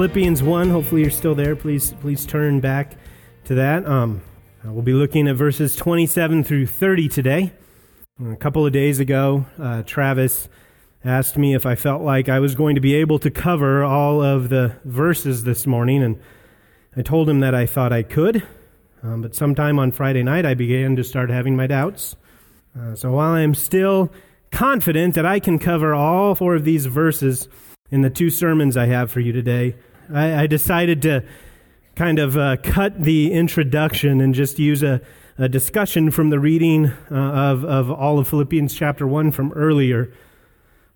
Philippians 1. Hopefully you're still there. Please, please turn back to that. Um, we'll be looking at verses 27 through 30 today. A couple of days ago, uh, Travis asked me if I felt like I was going to be able to cover all of the verses this morning, and I told him that I thought I could. Um, but sometime on Friday night, I began to start having my doubts. Uh, so while I'm still confident that I can cover all four of these verses, in the two sermons I have for you today. I, I decided to kind of uh, cut the introduction and just use a, a discussion from the reading uh, of, of all of Philippians chapter 1 from earlier,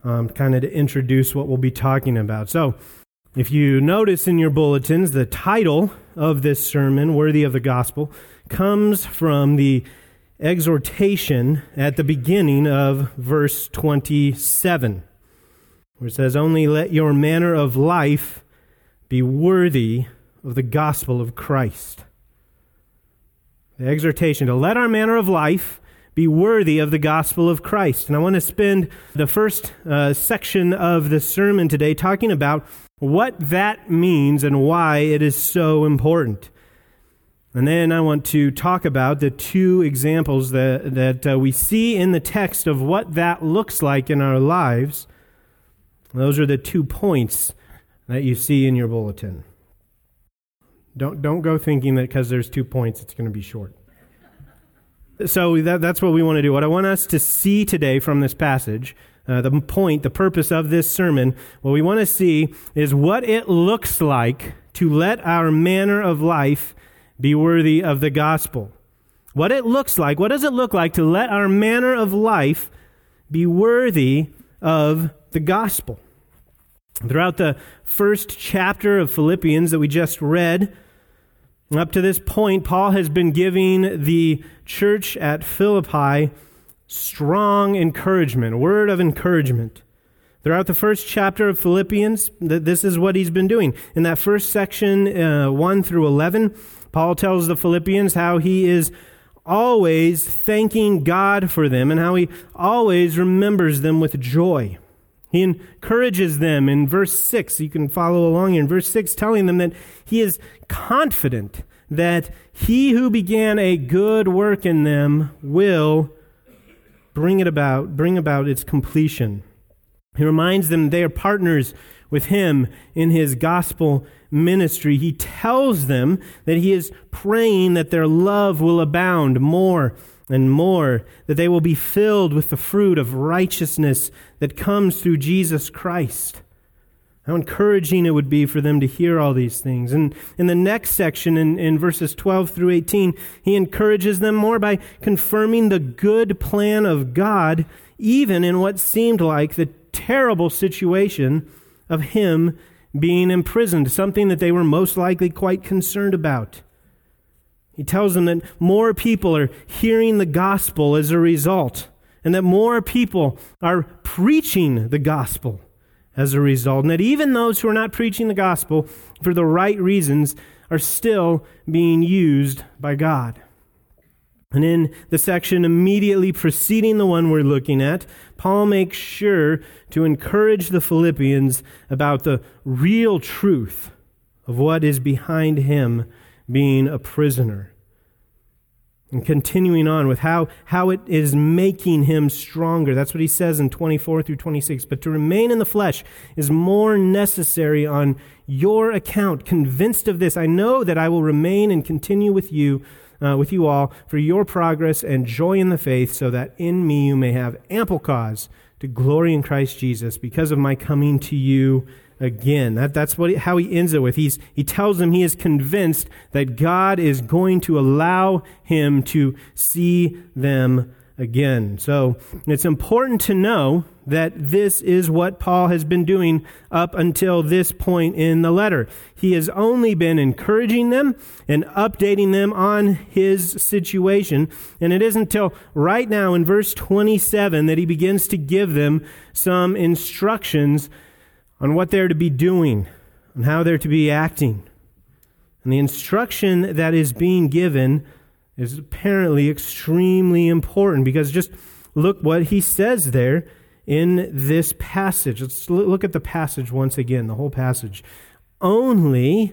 um, kind of to introduce what we'll be talking about. So, if you notice in your bulletins, the title of this sermon, Worthy of the Gospel, comes from the exhortation at the beginning of verse 27 where it says, Only let your manner of life be worthy of the gospel of Christ. The exhortation to let our manner of life be worthy of the gospel of Christ. And I want to spend the first uh, section of the sermon today talking about what that means and why it is so important. And then I want to talk about the two examples that, that uh, we see in the text of what that looks like in our lives those are the two points that you see in your bulletin. Don't, don't go thinking that because there's two points, it's going to be short. So that, that's what we want to do. What I want us to see today from this passage, uh, the point, the purpose of this sermon, what we want to see is what it looks like to let our manner of life be worthy of the gospel. What it looks like, what does it look like to let our manner of life be worthy of the gospel? Throughout the first chapter of Philippians that we just read, up to this point, Paul has been giving the church at Philippi strong encouragement, word of encouragement. Throughout the first chapter of Philippians, this is what he's been doing. In that first section, uh, 1 through 11, Paul tells the Philippians how he is always thanking God for them and how he always remembers them with joy. He encourages them in verse 6. You can follow along here in verse 6, telling them that he is confident that he who began a good work in them will bring it about, bring about its completion. He reminds them they are partners with him in his gospel ministry. He tells them that he is praying that their love will abound more and more, that they will be filled with the fruit of righteousness that comes through Jesus Christ. How encouraging it would be for them to hear all these things. And in the next section, in, in verses 12 through 18, he encourages them more by confirming the good plan of God, even in what seemed like the terrible situation of him being imprisoned, something that they were most likely quite concerned about. He tells them that more people are hearing the gospel as a result, and that more people are preaching the gospel as a result, and that even those who are not preaching the gospel for the right reasons are still being used by God. And in the section immediately preceding the one we're looking at, Paul makes sure to encourage the Philippians about the real truth of what is behind him being a prisoner. And continuing on with how, how it is making him stronger. That's what he says in 24 through 26. But to remain in the flesh is more necessary on your account. Convinced of this, I know that I will remain and continue with you, uh, with you all, for your progress and joy in the faith, so that in me you may have ample cause to glory in Christ Jesus because of my coming to you again. That, that's what he, how he ends it with. He's, he tells them he is convinced that God is going to allow him to see them again. So it's important to know that this is what Paul has been doing up until this point in the letter. He has only been encouraging them and updating them on his situation. And it isn't until right now in verse 27 that he begins to give them some instructions on what they're to be doing, on how they're to be acting. And the instruction that is being given is apparently extremely important because just look what he says there in this passage. Let's look at the passage once again, the whole passage. only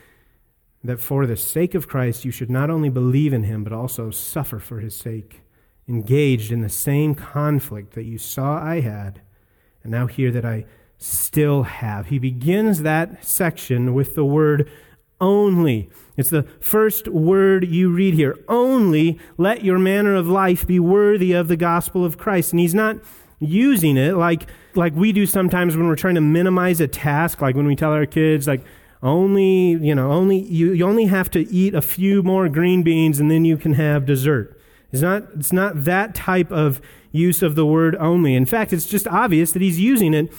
that for the sake of Christ you should not only believe in him, but also suffer for his sake, engaged in the same conflict that you saw I had, and now hear that I still have. He begins that section with the word only. It's the first word you read here. Only let your manner of life be worthy of the gospel of Christ. And he's not using it like, like we do sometimes when we're trying to minimize a task, like when we tell our kids, like, only, you know, only you, you only have to eat a few more green beans and then you can have dessert. It's not, it's not that type of use of the word only. In fact, it's just obvious that he's using it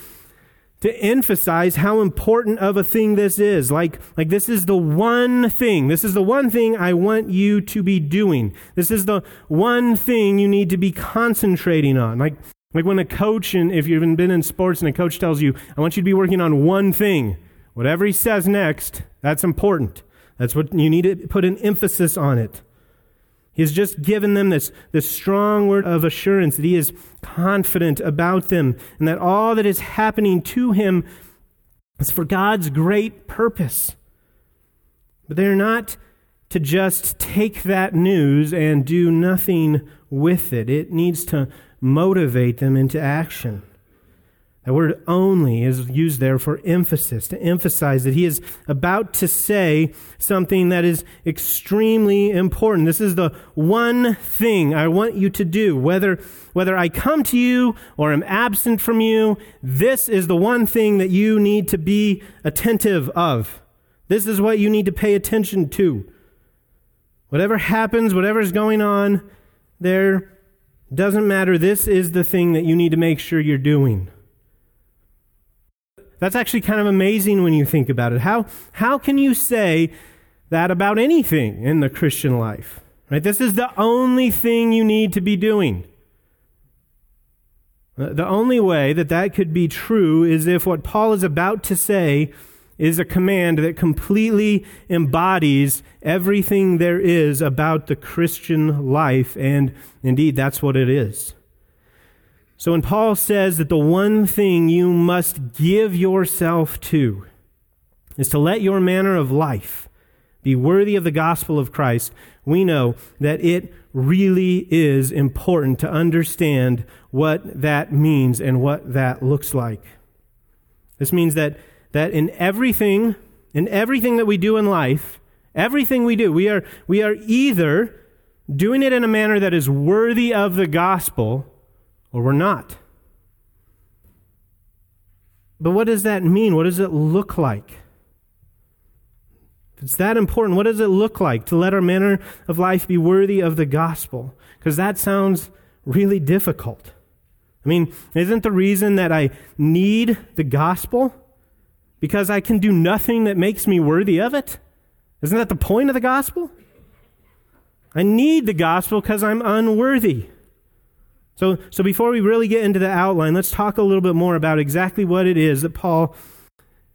to emphasize how important of a thing this is. Like, like this is the one thing. This is the one thing I want you to be doing. This is the one thing you need to be concentrating on. Like, like when a coach, and if you've been in sports and a coach tells you, I want you to be working on one thing. Whatever he says next, that's important. That's what you need to put an emphasis on it. He's just given them this, this strong word of assurance that he is confident about them and that all that is happening to him is for God's great purpose. But they're not to just take that news and do nothing with it. It needs to motivate them into action. That word only is used there for emphasis, to emphasize that he is about to say something that is extremely important. This is the one thing I want you to do. Whether, whether I come to you or am absent from you, this is the one thing that you need to be attentive of. This is what you need to pay attention to. Whatever happens, whatever's going on there, doesn't matter. This is the thing that you need to make sure you're doing. That's actually kind of amazing when you think about it. How, how can you say that about anything in the Christian life? Right? This is the only thing you need to be doing. The only way that that could be true is if what Paul is about to say is a command that completely embodies everything there is about the Christian life, and indeed, that's what it is. So when Paul says that the one thing you must give yourself to is to let your manner of life be worthy of the gospel of Christ, we know that it really is important to understand what that means and what that looks like. This means that, that in everything, in everything that we do in life, everything we do, we are, we are either doing it in a manner that is worthy of the gospel or we're not. But what does that mean? What does it look like? If it's that important, what does it look like to let our manner of life be worthy of the gospel? Because that sounds really difficult. I mean, isn't the reason that I need the gospel because I can do nothing that makes me worthy of it? Isn't that the point of the gospel? I need the gospel because I'm unworthy. So, so before we really get into the outline, let's talk a little bit more about exactly what it is that Paul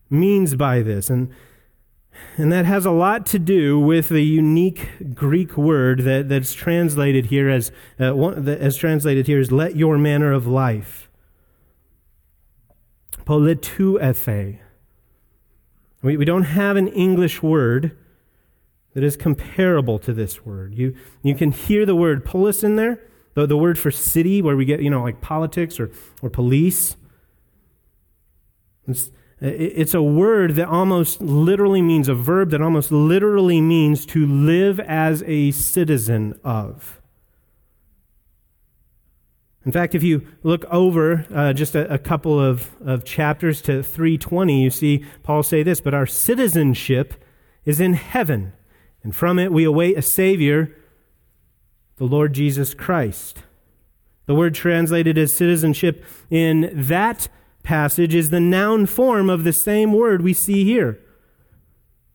means by this. And, and that has a lot to do with the unique Greek word that, that's translated here as, uh, one, as translated here as let your manner of life. Politeuesthe. We, we don't have an English word that is comparable to this word. You, you can hear the word polis in there. The, the word for city, where we get, you know, like politics or, or police. It's, it's a word that almost literally means, a verb that almost literally means to live as a citizen of. In fact, if you look over uh, just a, a, couple of, of chapters to 320, you see Paul say this But our citizenship is in heaven, and from it we await a Savior the Lord Jesus Christ. The word translated as citizenship in that passage is the noun form of the same word we see here.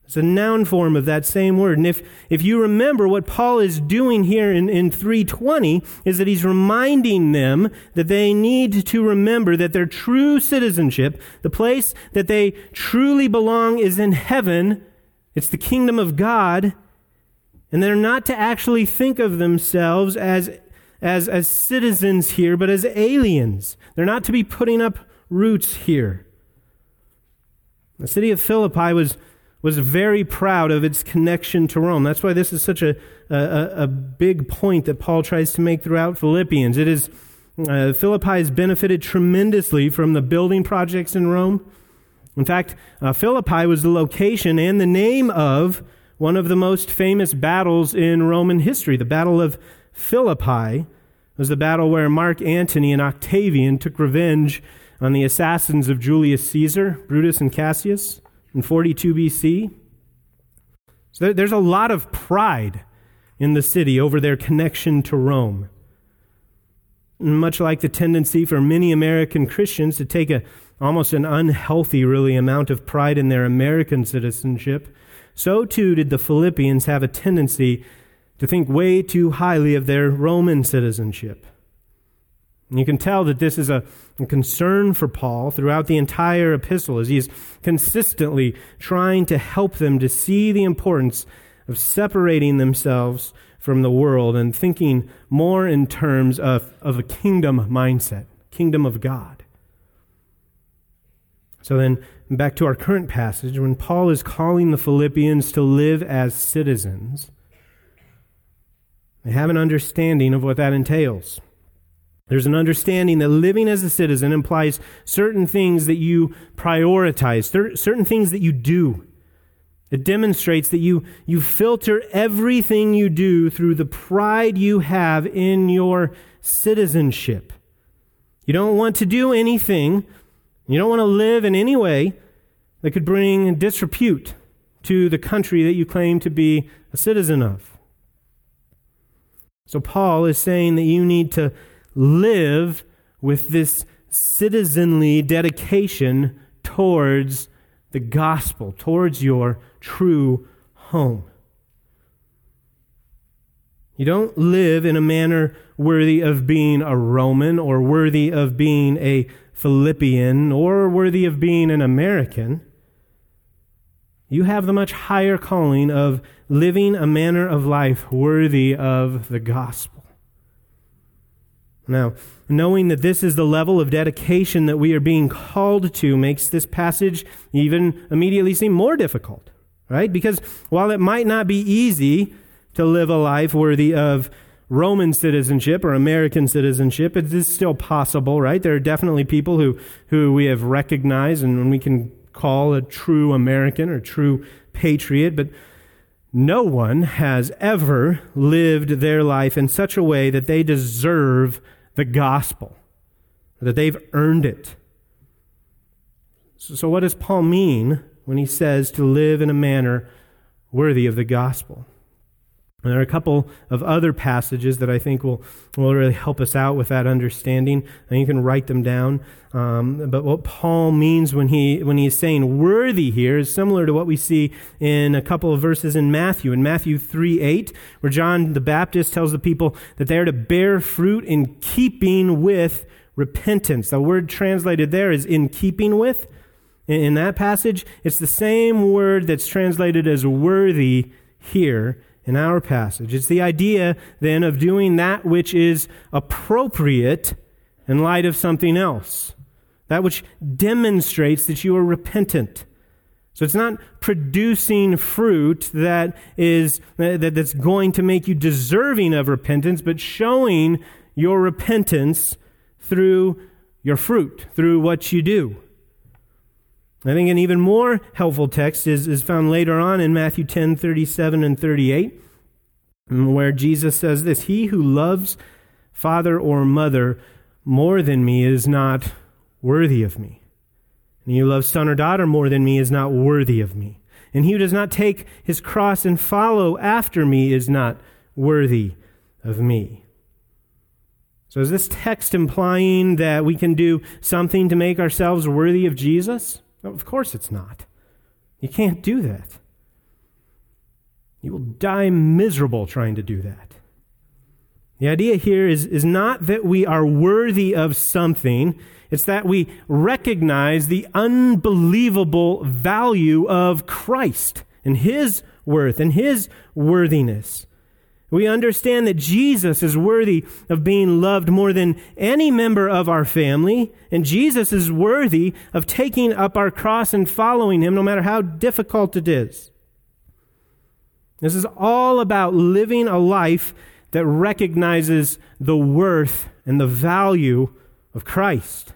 It's a noun form of that same word. And if, if you remember what Paul is doing here in, in 320 is that he's reminding them that they need to remember that their true citizenship, the place that they truly belong is in heaven. It's the kingdom of God. And they're not to actually think of themselves as, as, as citizens here, but as aliens. They're not to be putting up roots here. The city of Philippi was was very proud of its connection to Rome. That's why this is such a, a, a big point that Paul tries to make throughout Philippians. It is, uh, Philippi has benefited tremendously from the building projects in Rome. In fact, uh, Philippi was the location and the name of one of the most famous battles in Roman history. The Battle of Philippi was the battle where Mark Antony and Octavian took revenge on the assassins of Julius Caesar, Brutus and Cassius in 42 BC. So there's a lot of pride in the city over their connection to Rome. Much like the tendency for many American Christians to take a almost an unhealthy, really, amount of pride in their American citizenship, so too did the Philippians have a tendency to think way too highly of their Roman citizenship. And you can tell that this is a, concern for Paul throughout the entire epistle as he's consistently trying to help them to see the importance of separating themselves from the world and thinking more in terms of, of a kingdom mindset, kingdom of God. So then, back to our current passage, when Paul is calling the Philippians to live as citizens, they have an understanding of what that entails. There's an understanding that living as a citizen implies certain things that you prioritize, certain things that you do. It demonstrates that you, you filter everything you do through the pride you have in your citizenship. You don't want to do anything, you don't want to live in any way that could bring disrepute to the country that you claim to be a citizen of. So, Paul is saying that you need to live with this citizenly dedication towards the gospel, towards your true home. You don't live in a manner worthy of being a Roman or worthy of being a Philippian or worthy of being an American. You have the much higher calling of living a manner of life worthy of the gospel. Now, knowing that this is the level of dedication that we are being called to makes this passage even immediately seem more difficult, right? Because while it might not be easy to live a life worthy of Roman citizenship or American citizenship, it is still possible, right? There are definitely people who, who we have recognized and we can call a true American or true patriot, but no one has ever lived their life in such a way that they deserve the gospel, that they've earned it. So, so, what does Paul mean when he says to live in a manner worthy of the gospel? And there are a couple of other passages that I think will, will really help us out with that understanding, and you can write them down. Um, but what Paul means when he when he is saying worthy here is similar to what we see in a couple of verses in Matthew. In Matthew three eight, where John the Baptist tells the people that they are to bear fruit in keeping with repentance. The word translated there is in keeping with. In that passage, it's the same word that's translated as worthy here in our passage. It's the idea then of doing that which is appropriate in light of something else, that which demonstrates that you are repentant. So it's not producing fruit that is that, that's going to make you deserving of repentance, but showing your repentance through your fruit, through what you do. I think an even more helpful text is, is found later on in Matthew 10 37 and 38, where Jesus says this He who loves father or mother more than me is not worthy of me. And he who loves son or daughter more than me is not worthy of me. And he who does not take his cross and follow after me is not worthy of me. So, is this text implying that we can do something to make ourselves worthy of Jesus? Of course it's not. You can't do that. You will die miserable trying to do that. The idea here is, is not that we are worthy of something, it's that we recognize the unbelievable value of Christ and His worth and His worthiness. We understand that Jesus is worthy of being loved more than any member of our family, and Jesus is worthy of taking up our cross and following Him no matter how difficult it is. This is all about living a life that recognizes the worth and the value of Christ.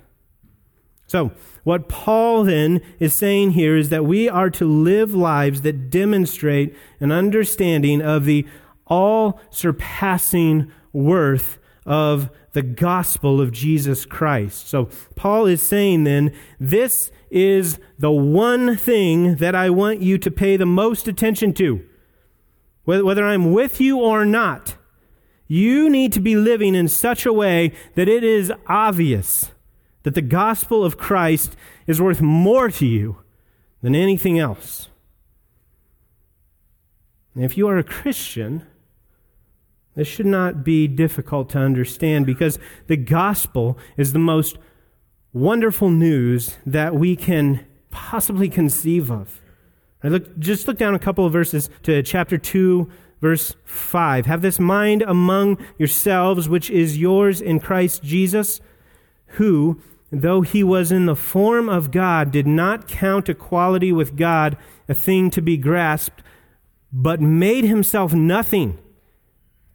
So, what Paul then is saying here is that we are to live lives that demonstrate an understanding of the all surpassing worth of the gospel of Jesus Christ. So Paul is saying then, this is the one thing that I want you to pay the most attention to. Whether I'm with you or not, you need to be living in such a way that it is obvious that the gospel of Christ is worth more to you than anything else. And if you are a Christian, this should not be difficult to understand because the gospel is the most wonderful news that we can possibly conceive of. I look, just look down a couple of verses to chapter 2, verse 5. Have this mind among yourselves, which is yours in Christ Jesus, who, though he was in the form of God, did not count equality with God a thing to be grasped, but made himself nothing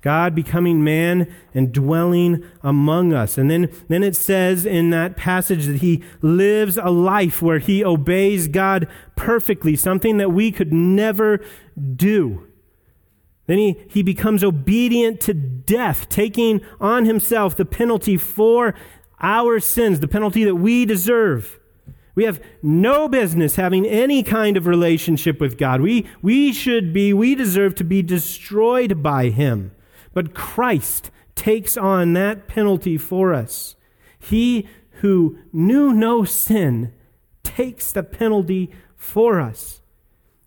God becoming man and dwelling among us. And then, then it says in that passage that he lives a life where he obeys God perfectly, something that we could never do. Then he, he becomes obedient to death, taking on himself the penalty for our sins, the penalty that we deserve. We have no business having any kind of relationship with God. We, we should be, we deserve to be destroyed by him. But Christ takes on that penalty for us. He who knew no sin takes the penalty for us.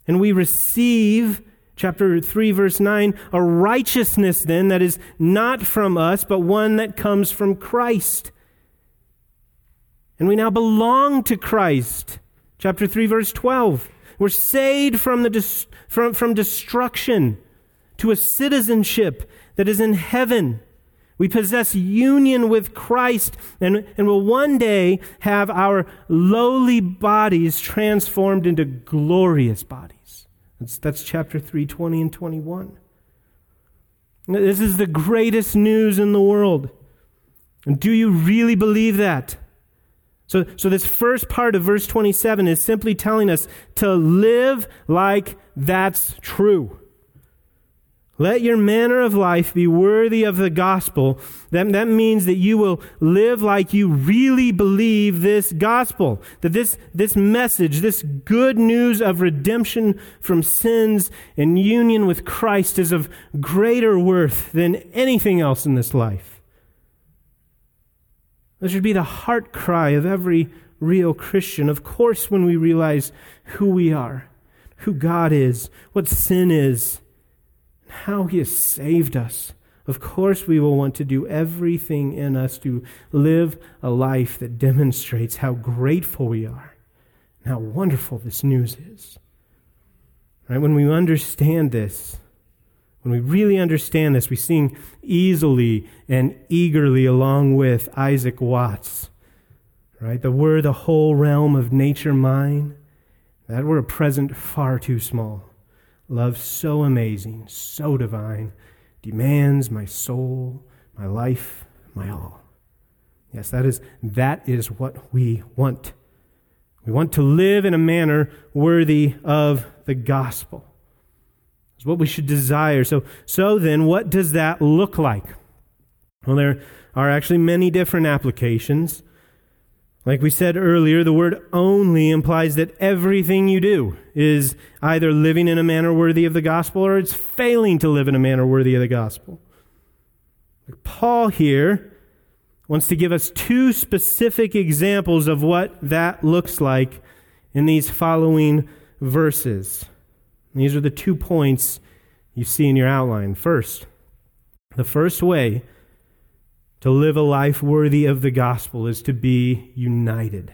And we receive, chapter 3, verse 9, a righteousness then that is not from us, but one that comes from Christ. And we now belong to Christ. Chapter 3, verse 12. We're saved from, the from, from destruction to a citizenship that is in heaven. We possess union with Christ and, and will one day have our lowly bodies transformed into glorious bodies. That's, that's chapter 3, 20 and 21. This is the greatest news in the world. And do you really believe that? So, so this first part of verse 27 is simply telling us to live like that's true. Let your manner of life be worthy of the gospel. That, that means that you will live like you really believe this gospel. That this, this message, this good news of redemption from sins and union with Christ is of greater worth than anything else in this life. That should be the heart cry of every real Christian. Of course, when we realize who we are, who God is, what sin is, how he has saved us. Of course, we will want to do everything in us to live a life that demonstrates how grateful we are and how wonderful this news is. Right? When we understand this, when we really understand this, we sing easily and eagerly along with Isaac Watts. Right? The word, the whole realm of nature mine, that were a present far too small. Love so amazing, so divine, demands my soul, my life, my all. Yes, that is, that is what we want. We want to live in a manner worthy of the gospel. It's what we should desire. So, so then, what does that look like? Well, there are actually many different applications. Like we said earlier, the word only implies that everything you do is either living in a manner worthy of the gospel or it's failing to live in a manner worthy of the gospel. Paul here wants to give us two specific examples of what that looks like in these following verses. These are the two points you see in your outline. First, the first way to live a life worthy of the gospel is to be united.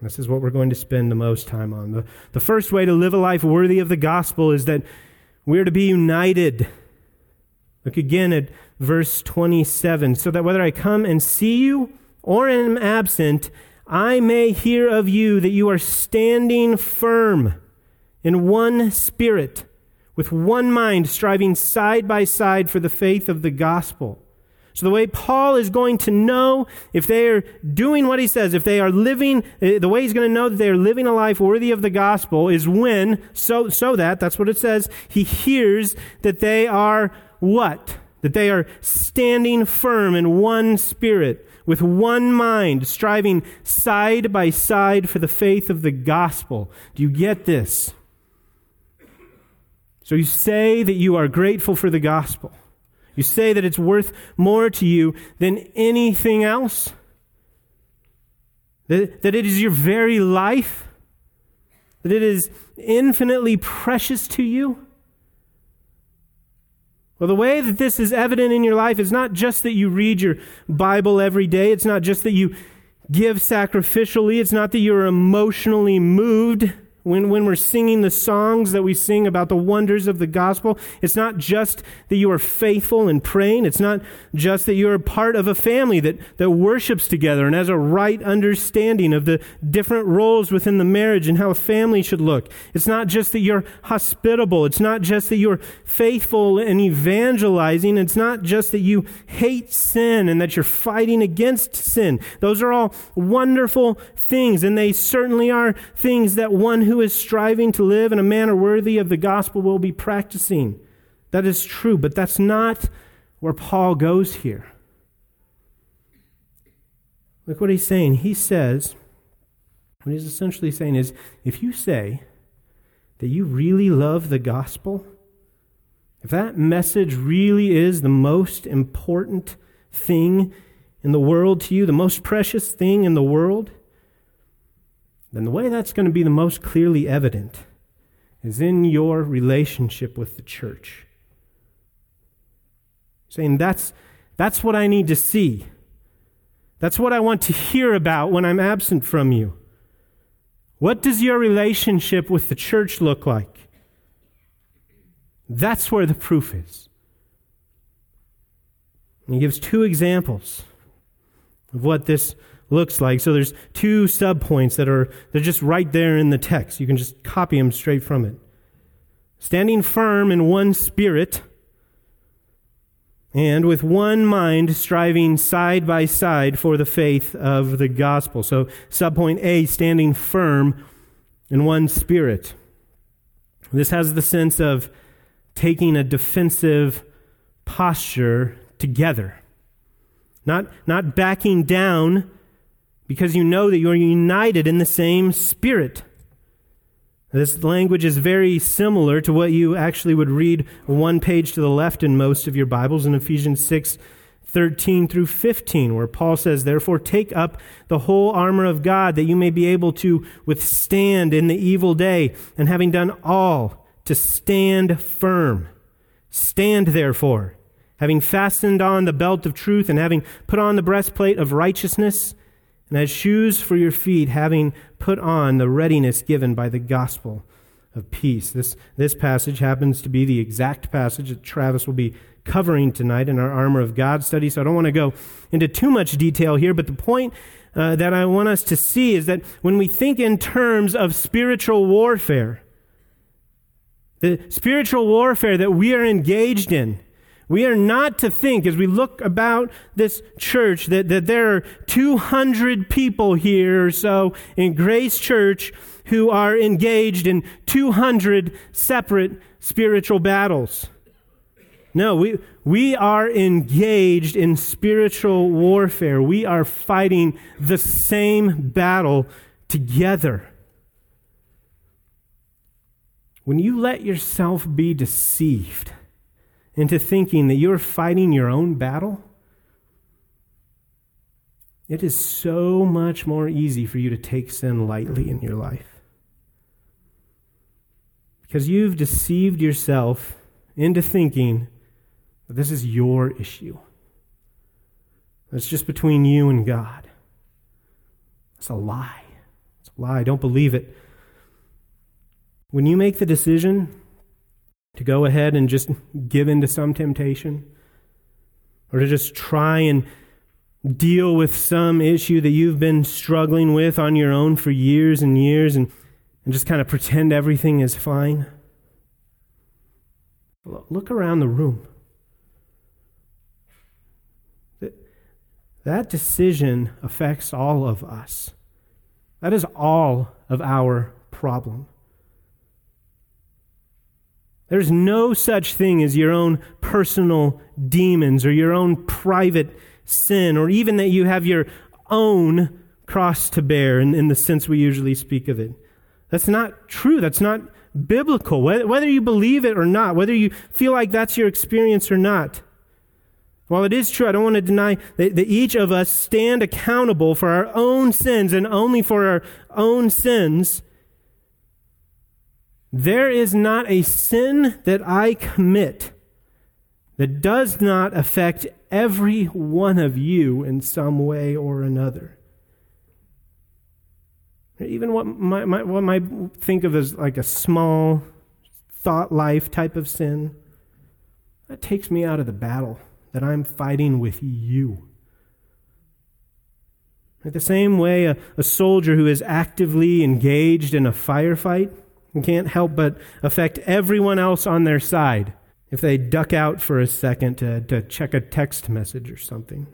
This is what we're going to spend the most time on. The, the first way to live a life worthy of the gospel is that we're to be united. Look again at verse 27. So that whether I come and see you or am absent, I may hear of you that you are standing firm in one spirit, with one mind, striving side by side for the faith of the gospel so the way Paul is going to know if they are doing what he says, if they are living, eh, the way he's going to know that they are living a life worthy of the gospel is when, so, so that, that's what it says, he hears that they are what? That they are standing firm in one spirit, with one mind, striving side by side for the faith of the gospel. Do you get this? So you say that you are grateful for the gospel. You say that it's worth more to you than anything else? That, that it is your very life? That it is infinitely precious to you? Well, the way that this is evident in your life is not just that you read your Bible every day. It's not just that you give sacrificially. It's not that you're emotionally moved when, when we're singing the songs that we sing about the wonders of the gospel, it's not just that you are faithful in praying. It's not just that you're part of a family that, that worships together and has a right understanding of the different roles within the marriage and how a family should look. It's not just that you're hospitable. It's not just that you're faithful in evangelizing. It's not just that you hate sin and that you're fighting against sin. Those are all wonderful things, and they certainly are things that one who who is striving to live in a manner worthy of the gospel will be practicing. That is true, but that's not where Paul goes here. Look what he's saying. He says, what he's essentially saying is if you say that you really love the gospel, if that message really is the most important thing in the world to you, the most precious thing in the world, then the way that's going to be the most clearly evident is in your relationship with the church. Saying that's, that's what I need to see. That's what I want to hear about when I'm absent from you. What does your relationship with the church look like? That's where the proof is. And he gives two examples of what this looks like. So there's two subpoints that are they're just right there in the text. You can just copy them straight from it. Standing firm in one spirit and with one mind striving side by side for the faith of the gospel. So subpoint A standing firm in one spirit. This has the sense of taking a defensive posture together. Not, not backing down because you know that you are united in the same spirit. This language is very similar to what you actually would read one page to the left in most of your Bibles in Ephesians 6 13 through 15, where Paul says, Therefore, take up the whole armor of God that you may be able to withstand in the evil day, and having done all, to stand firm. Stand therefore, having fastened on the belt of truth, and having put on the breastplate of righteousness and as shoes for your feet, having put on the readiness given by the gospel of peace. This, this passage happens to be the exact passage that Travis will be covering tonight in our Armor of God study, so I don't want to go into too much detail here, but the point uh, that I want us to see is that when we think in terms of spiritual warfare, the spiritual warfare that we are engaged in, we are not to think, as we look about this church, that, that there are 200 people here or so in Grace Church who are engaged in 200 separate spiritual battles. No, we, we are engaged in spiritual warfare. We are fighting the same battle together. When you let yourself be deceived into thinking that you're fighting your own battle, it is so much more easy for you to take sin lightly in your life. Because you've deceived yourself into thinking that this is your issue. It's just between you and God. It's a lie. It's a lie. Don't believe it. When you make the decision to go ahead and just give in to some temptation, or to just try and deal with some issue that you've been struggling with on your own for years and years and, and just kind of pretend everything is fine. Look around the room. That decision affects all of us. That is all of our problem. There's no such thing as your own personal demons or your own private sin, or even that you have your own cross to bear in, in the sense we usually speak of it. That's not true. That's not biblical. Whether you believe it or not, whether you feel like that's your experience or not. While it is true, I don't want to deny that, that each of us stand accountable for our own sins and only for our own sins. There is not a sin that I commit that does not affect every one of you in some way or another. Even what my, my, what might think of as like a small thought life type of sin, that takes me out of the battle that I'm fighting with you. In the same way, a, a soldier who is actively engaged in a firefight can't help but affect everyone else on their side if they duck out for a second to, to check a text message or something.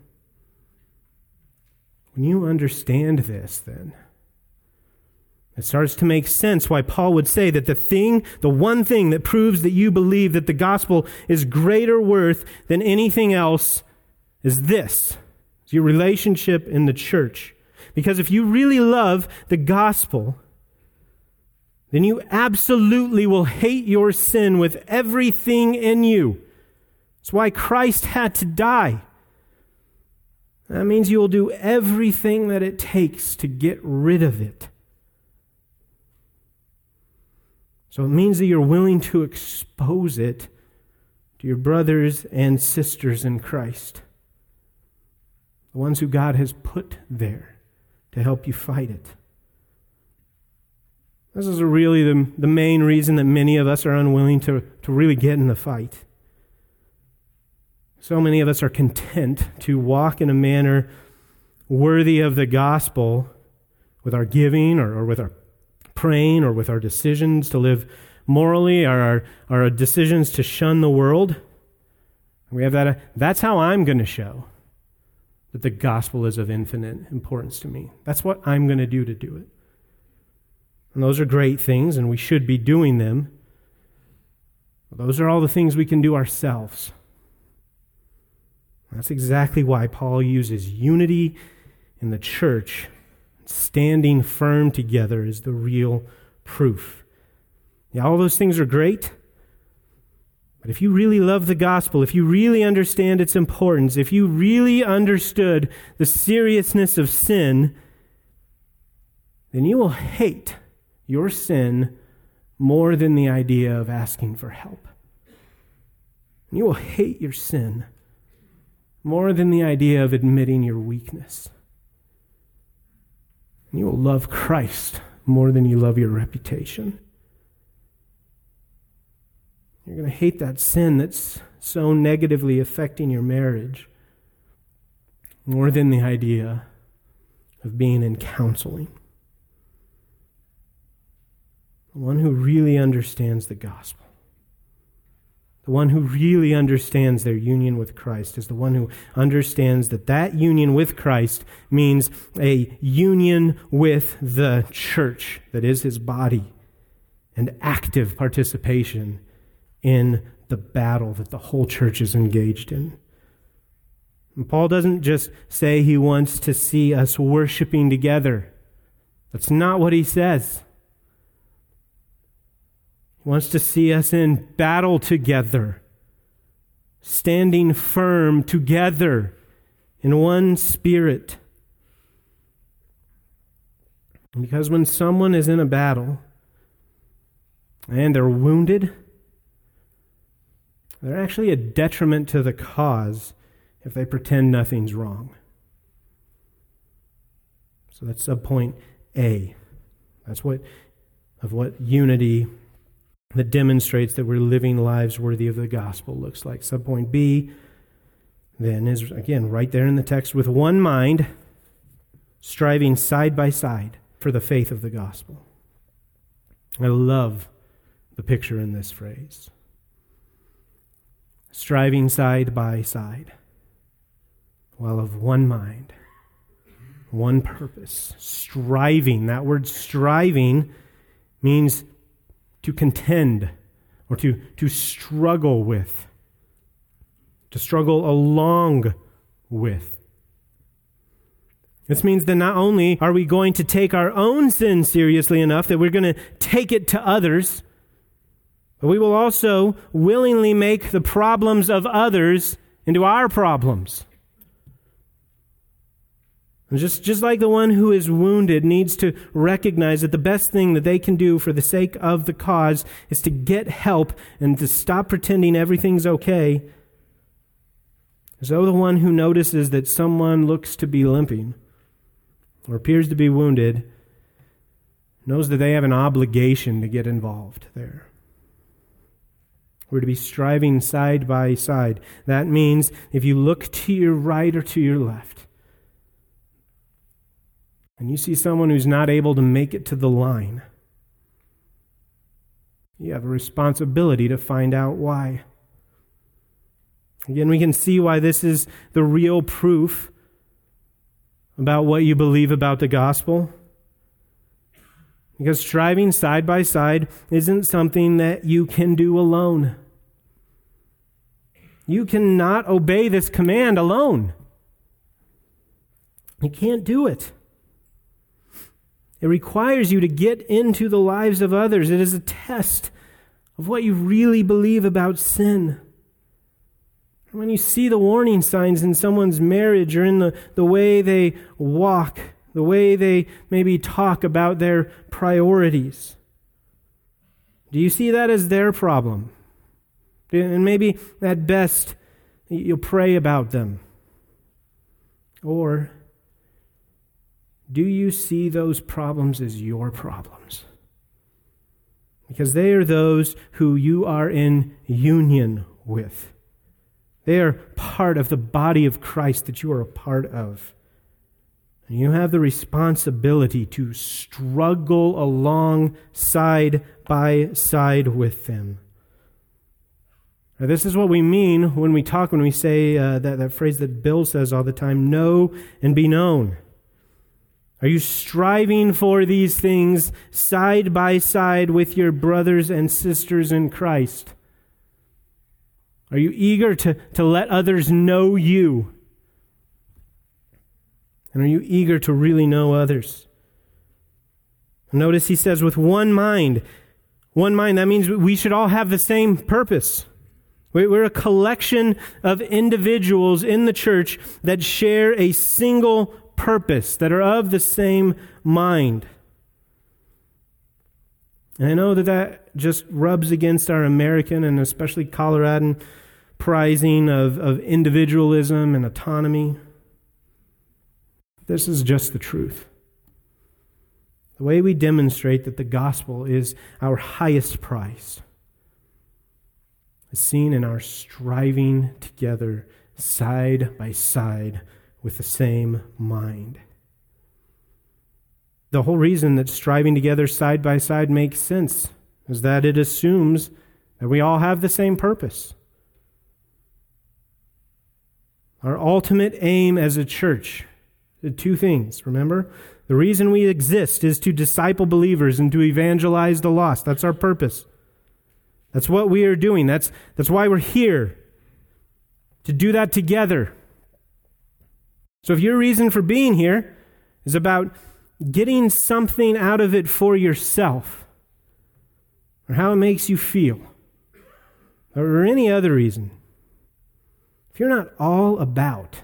When you understand this, then, it starts to make sense why Paul would say that the thing, the one thing that proves that you believe that the gospel is greater worth than anything else is this your relationship in the church. Because if you really love the gospel, then you absolutely will hate your sin with everything in you. It's why Christ had to die. That means you will do everything that it takes to get rid of it. So it means that you're willing to expose it to your brothers and sisters in Christ, the ones who God has put there to help you fight it. This is really the, the main reason that many of us are unwilling to, to really get in the fight. So many of us are content to walk in a manner worthy of the gospel with our giving or, or with our praying or with our decisions to live morally, or our, our decisions to shun the world. We have that. Uh, that's how I'm going to show that the gospel is of infinite importance to me. That's what I'm going to do to do it. And those are great things, and we should be doing them. Those are all the things we can do ourselves. That's exactly why Paul uses unity in the church standing firm together is the real proof. Yeah, all those things are great. But if you really love the gospel, if you really understand its importance, if you really understood the seriousness of sin, then you will hate your sin more than the idea of asking for help. You will hate your sin more than the idea of admitting your weakness. And You will love Christ more than you love your reputation. You're going to hate that sin that's so negatively affecting your marriage more than the idea of being in counseling. The one who really understands the gospel the one who really understands their union with Christ is the one who understands that that union with Christ means a union with the church that is his body and active participation in the battle that the whole church is engaged in. And Paul doesn't just say he wants to see us worshiping together. That's not what he says. Wants to see us in battle together, standing firm together in one spirit. Because when someone is in a battle and they're wounded, they're actually a detriment to the cause if they pretend nothing's wrong. So that's subpoint A. That's what of what unity that demonstrates that we're living lives worthy of the gospel looks like. Subpoint B then is again right there in the text with one mind striving side by side for the faith of the gospel. I love the picture in this phrase. Striving side by side while of one mind, one purpose. Striving, that word striving means to contend or to, to struggle with, to struggle along with. This means that not only are we going to take our own sin seriously enough that we're going to take it to others, but we will also willingly make the problems of others into our problems. Just, just like the one who is wounded needs to recognize that the best thing that they can do for the sake of the cause is to get help and to stop pretending everything's okay, so the one who notices that someone looks to be limping or appears to be wounded knows that they have an obligation to get involved there. We're to be striving side by side. That means if you look to your right or to your left, and you see someone who's not able to make it to the line, you have a responsibility to find out why. Again, we can see why this is the real proof about what you believe about the gospel. Because striving side by side isn't something that you can do alone. You cannot obey this command alone. You can't do it. It requires you to get into the lives of others. It is a test of what you really believe about sin. When you see the warning signs in someone's marriage or in the, the way they walk, the way they maybe talk about their priorities, do you see that as their problem? And maybe at best, you'll pray about them. Or do you see those problems as your problems? Because they are those who you are in union with. They are part of the body of Christ that you are a part of. And you have the responsibility to struggle along side by side with them. Now, this is what we mean when we talk, when we say uh, that, that phrase that Bill says all the time know and be known. Are you striving for these things side by side with your brothers and sisters in Christ? Are you eager to, to let others know you? And are you eager to really know others? Notice he says, with one mind. One mind, that means we should all have the same purpose. We're a collection of individuals in the church that share a single purpose, that are of the same mind. And I know that that just rubs against our American and especially Coloradan prizing of, of individualism and autonomy. This is just the truth. The way we demonstrate that the gospel is our highest prize is seen in our striving together side by side with the same mind. The whole reason that striving together side by side makes sense is that it assumes that we all have the same purpose. Our ultimate aim as a church, two things, remember? The reason we exist is to disciple believers and to evangelize the lost. That's our purpose. That's what we are doing. That's, that's why we're here, to do that together. So if your reason for being here is about getting something out of it for yourself, or how it makes you feel, or any other reason, if you're not all about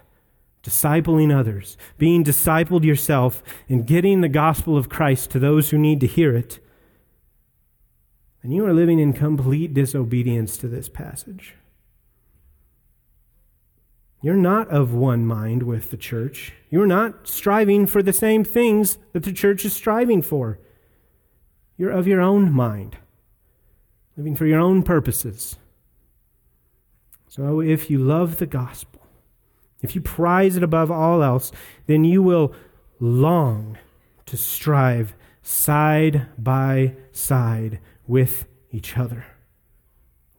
discipling others, being discipled yourself, and getting the gospel of Christ to those who need to hear it, then you are living in complete disobedience to this passage. You're not of one mind with the church. You're not striving for the same things that the church is striving for. You're of your own mind, living for your own purposes. So if you love the gospel, if you prize it above all else, then you will long to strive side by side with each other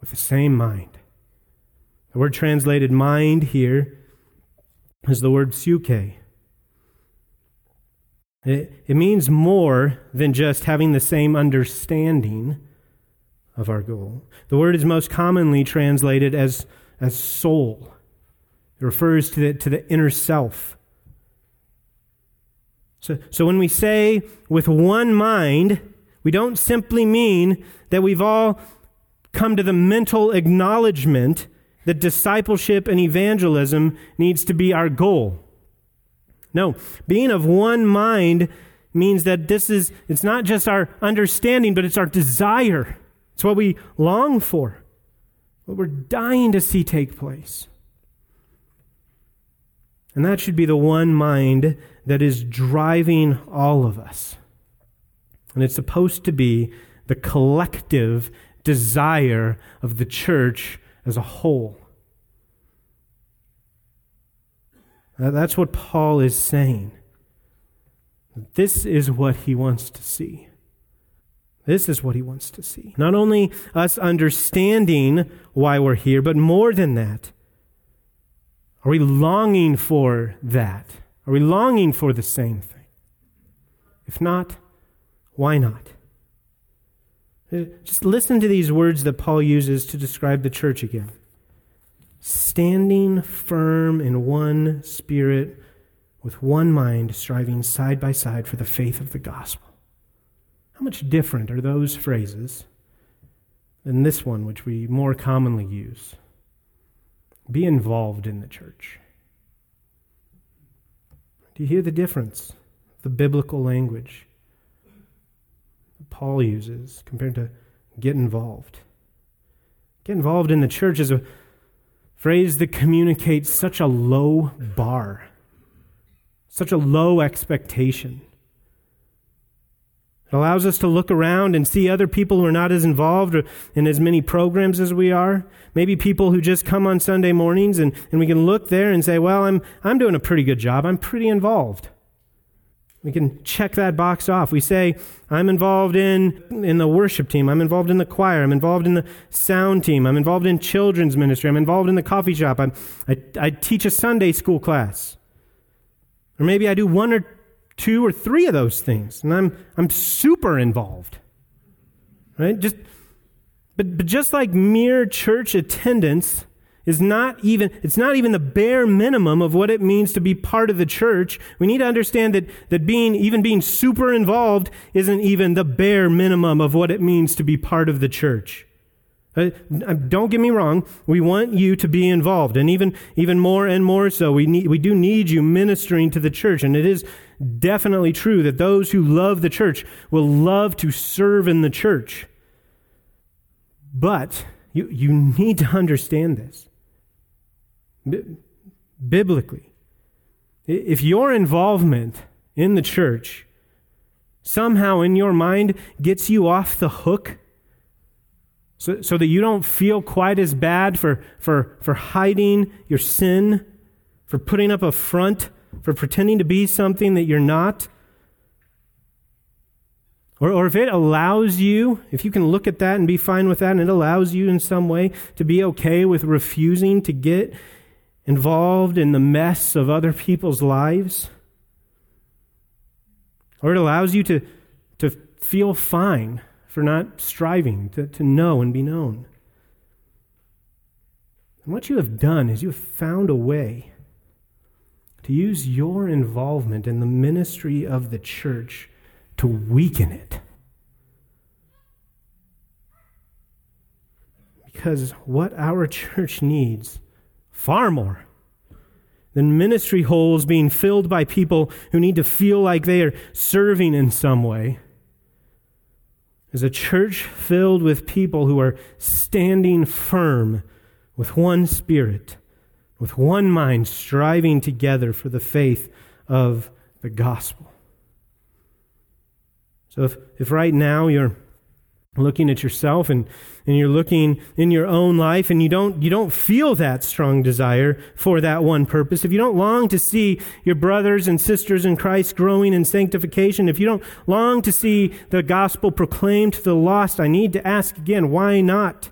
with the same mind. The word translated mind here is the word psuche. It, it means more than just having the same understanding of our goal. The word is most commonly translated as, as soul. It refers to the, to the inner self. So, so when we say with one mind, we don't simply mean that we've all come to the mental acknowledgement that discipleship and evangelism needs to be our goal. No, being of one mind means that this is, it's not just our understanding, but it's our desire. It's what we long for, what we're dying to see take place. And that should be the one mind that is driving all of us. And it's supposed to be the collective desire of the church as a whole. That's what Paul is saying. This is what he wants to see. This is what he wants to see. Not only us understanding why we're here, but more than that. Are we longing for that? Are we longing for the same thing? If not, why not? Uh, just listen to these words that Paul uses to describe the church again. Standing firm in one spirit, with one mind, striving side by side for the faith of the gospel. How much different are those phrases than this one, which we more commonly use? Be involved in the church. Do you hear the difference? The biblical language. Paul uses compared to get involved. Get involved in the church is a phrase that communicates such a low bar, such a low expectation. It allows us to look around and see other people who are not as involved in as many programs as we are. Maybe people who just come on Sunday mornings and, and we can look there and say, well, I'm, I'm doing a pretty good job. I'm pretty involved. We can check that box off. We say, I'm involved in, in the worship team. I'm involved in the choir. I'm involved in the sound team. I'm involved in children's ministry. I'm involved in the coffee shop. I'm, I, I teach a Sunday school class. Or maybe I do one or two or three of those things, and I'm, I'm super involved. Right? Just, but, but just like mere church attendance, is not even, it's not even the bare minimum of what it means to be part of the church. We need to understand that, that being, even being super involved isn't even the bare minimum of what it means to be part of the church. Uh, don't get me wrong. We want you to be involved, and even even more and more so. We need we do need you ministering to the church, and it is definitely true that those who love the church will love to serve in the church. But you you need to understand this biblically. If your involvement in the church somehow in your mind gets you off the hook so, so that you don't feel quite as bad for, for, for hiding your sin, for putting up a front, for pretending to be something that you're not, or, or if it allows you, if you can look at that and be fine with that, and it allows you in some way to be okay with refusing to get involved in the mess of other people's lives. Or it allows you to, to feel fine, for not striving to, to know and be known. And what you have done is you have found a way to use your involvement in the ministry of the church to weaken it. Because what our church needs far more than ministry holes being filled by people who need to feel like they are serving in some way is a church filled with people who are standing firm with one spirit, with one mind, striving together for the faith of the gospel. So if, if right now you're looking at yourself and, and you're looking in your own life and you don't, you don't feel that strong desire for that one purpose, if you don't long to see your brothers and sisters in Christ growing in sanctification, if you don't long to see the gospel proclaimed to the lost, I need to ask again, why not?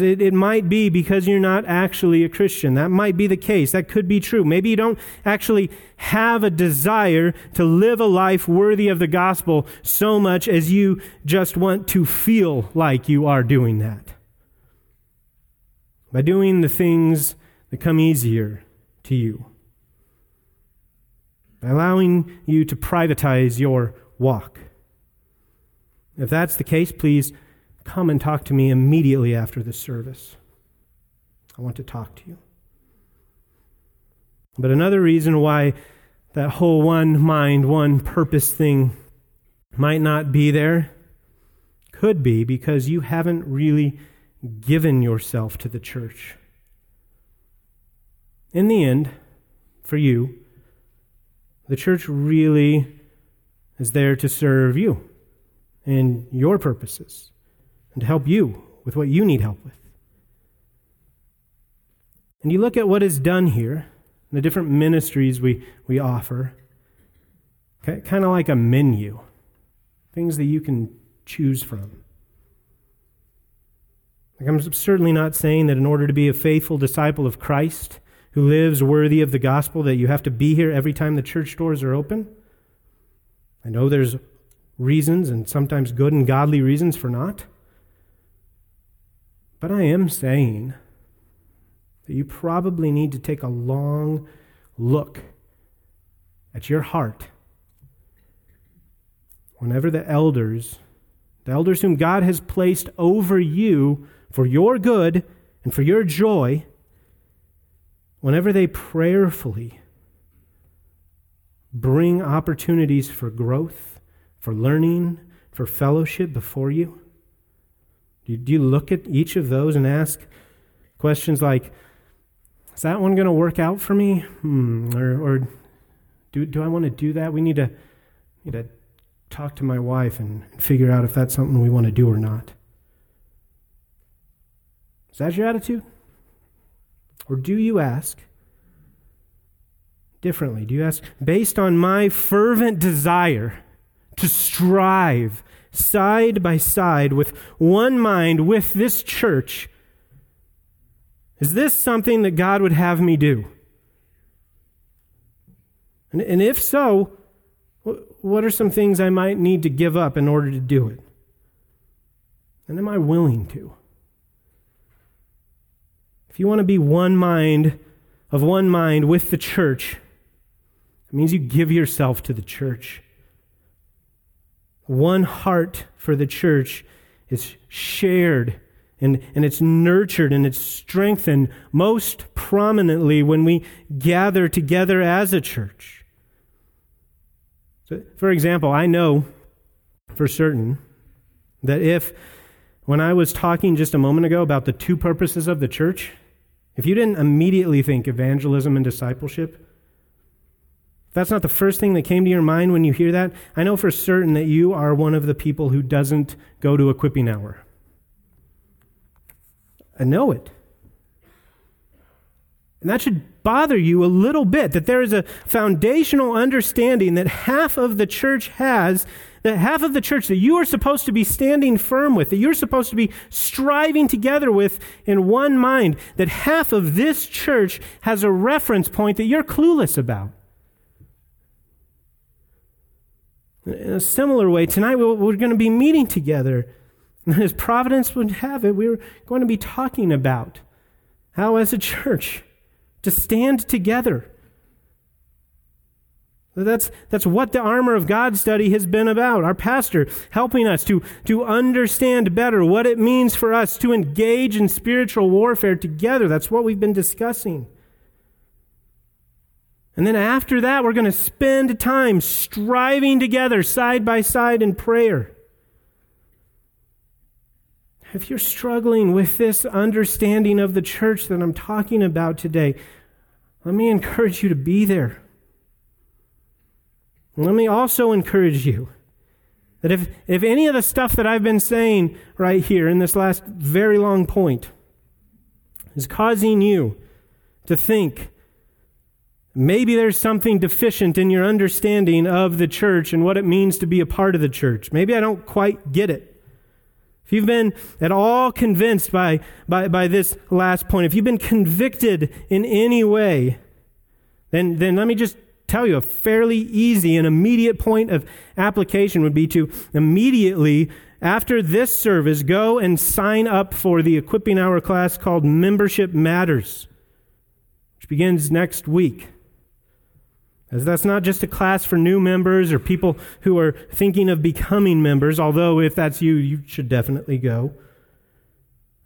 It, it might be because you're not actually a Christian. That might be the case. That could be true. Maybe you don't actually have a desire to live a life worthy of the gospel so much as you just want to feel like you are doing that. By doing the things that come easier to you. By allowing you to privatize your walk. If that's the case, please come and talk to me immediately after the service. I want to talk to you. But another reason why that whole one mind, one purpose thing might not be there could be because you haven't really given yourself to the church. In the end, for you, the church really is there to serve you and your purposes and to help you with what you need help with. And you look at what is done here, the different ministries we, we offer, kind of like a menu, things that you can choose from. Like I'm certainly not saying that in order to be a faithful disciple of Christ who lives worthy of the gospel, that you have to be here every time the church doors are open. I know there's reasons, and sometimes good and godly reasons for not. But I am saying that you probably need to take a long look at your heart. Whenever the elders, the elders whom God has placed over you for your good and for your joy, whenever they prayerfully bring opportunities for growth, for learning, for fellowship before you, you, do you look at each of those and ask questions like, is that one going to work out for me? Hmm. Or, or do, do I want to do that? We need to, need to talk to my wife and figure out if that's something we want to do or not. Is that your attitude? Or do you ask differently? Do you ask, based on my fervent desire to strive side by side with one mind with this church, is this something that God would have me do? And, and if so, what are some things I might need to give up in order to do it? And am I willing to? If you want to be one mind, of one mind with the church, it means you give yourself to the church one heart for the church is shared and, and it's nurtured and it's strengthened most prominently when we gather together as a church. So, for example, I know for certain that if, when I was talking just a moment ago about the two purposes of the church, if you didn't immediately think evangelism and discipleship, if that's not the first thing that came to your mind when you hear that, I know for certain that you are one of the people who doesn't go to equipping hour. I know it. And that should bother you a little bit that there is a foundational understanding that half of the church has, that half of the church that you are supposed to be standing firm with, that you're supposed to be striving together with in one mind, that half of this church has a reference point that you're clueless about. In a similar way, tonight we're going to be meeting together. And as Providence would have it, we're going to be talking about how, as a church, to stand together. That's, that's what the armor of God study has been about. Our pastor helping us to, to understand better what it means for us to engage in spiritual warfare together. That's what we've been discussing. And then after that, we're going to spend time striving together side by side in prayer. If you're struggling with this understanding of the church that I'm talking about today, let me encourage you to be there. Let me also encourage you that if, if any of the stuff that I've been saying right here in this last very long point is causing you to think maybe there's something deficient in your understanding of the church and what it means to be a part of the church, maybe I don't quite get it. If you've been at all convinced by, by, by this last point, if you've been convicted in any way, then, then let me just tell you a fairly easy and immediate point of application would be to immediately after this service go and sign up for the equipping hour class called Membership Matters, which begins next week. As that's not just a class for new members or people who are thinking of becoming members, although if that's you, you should definitely go.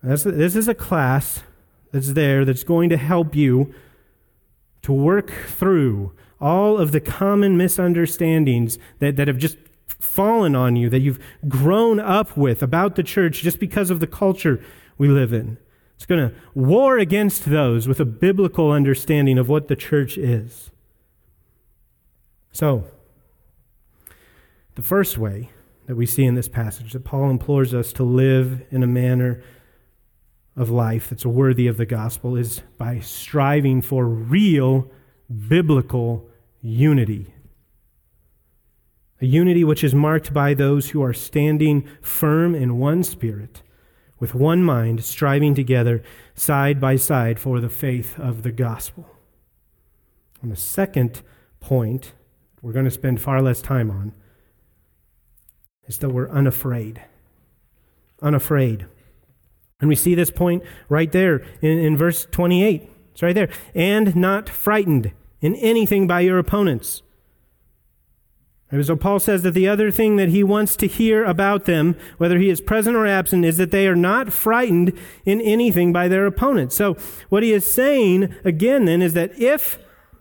this is a class that's there that's going to help you to work through all of the common misunderstandings that, that have just fallen on you, that you've grown up with about the church just because of the culture we live in. It's going to war against those with a biblical understanding of what the church is. So, the first way that we see in this passage that Paul implores us to live in a manner of life that's worthy of the gospel is by striving for real biblical unity. A unity which is marked by those who are standing firm in one spirit, with one mind, striving together side by side for the faith of the gospel. And the second point we're going to spend far less time on is that we're unafraid. Unafraid. And we see this point right there in, in verse 28. It's right there. And not frightened in anything by your opponents. And so Paul says that the other thing that he wants to hear about them, whether he is present or absent, is that they are not frightened in anything by their opponents. So what he is saying again then is that if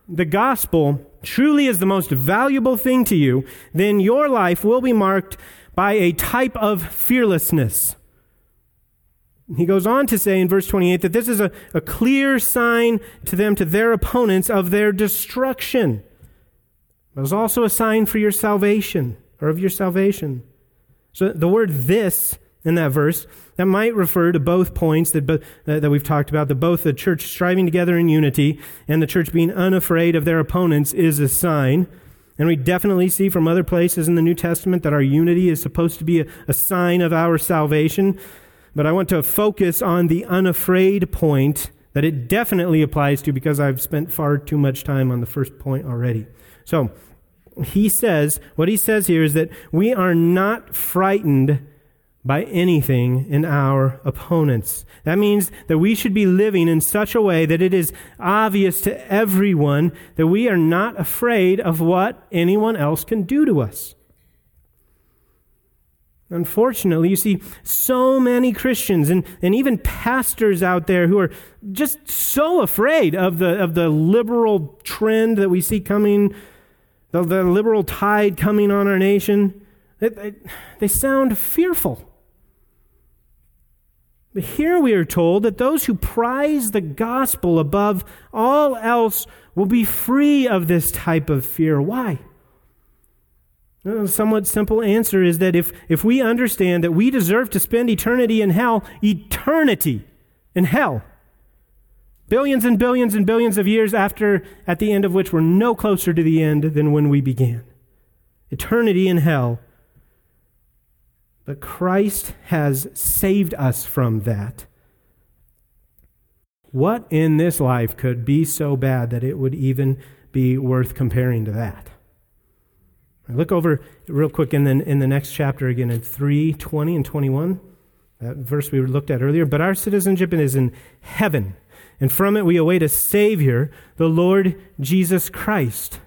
the gospel truly is the most valuable thing to you, then your life will be marked by a type of fearlessness. He goes on to say in verse 28 that this is a, a clear sign to them, to their opponents, of their destruction. But it's also a sign for your salvation, or of your salvation. So the word this in that verse, that might refer to both points that, that we've talked about, that both the church striving together in unity and the church being unafraid of their opponents is a sign. And we definitely see from other places in the New Testament that our unity is supposed to be a, a sign of our salvation. But I want to focus on the unafraid point that it definitely applies to because I've spent far too much time on the first point already. So, he says, what he says here is that we are not frightened by anything in our opponents. That means that we should be living in such a way that it is obvious to everyone that we are not afraid of what anyone else can do to us. Unfortunately, you see so many Christians and, and even pastors out there who are just so afraid of the, of the liberal trend that we see coming, the, the liberal tide coming on our nation. They, they, they sound fearful. But here we are told that those who prize the gospel above all else will be free of this type of fear. Why? A somewhat simple answer is that if, if we understand that we deserve to spend eternity in hell, eternity in hell, billions and billions and billions of years after, at the end of which we're no closer to the end than when we began. Eternity in hell. But Christ has saved us from that. What in this life could be so bad that it would even be worth comparing to that? Look over real quick in the, in the next chapter again in 3 20 and 21, that verse we looked at earlier. But our citizenship is in heaven, and from it we await a Savior, the Lord Jesus Christ,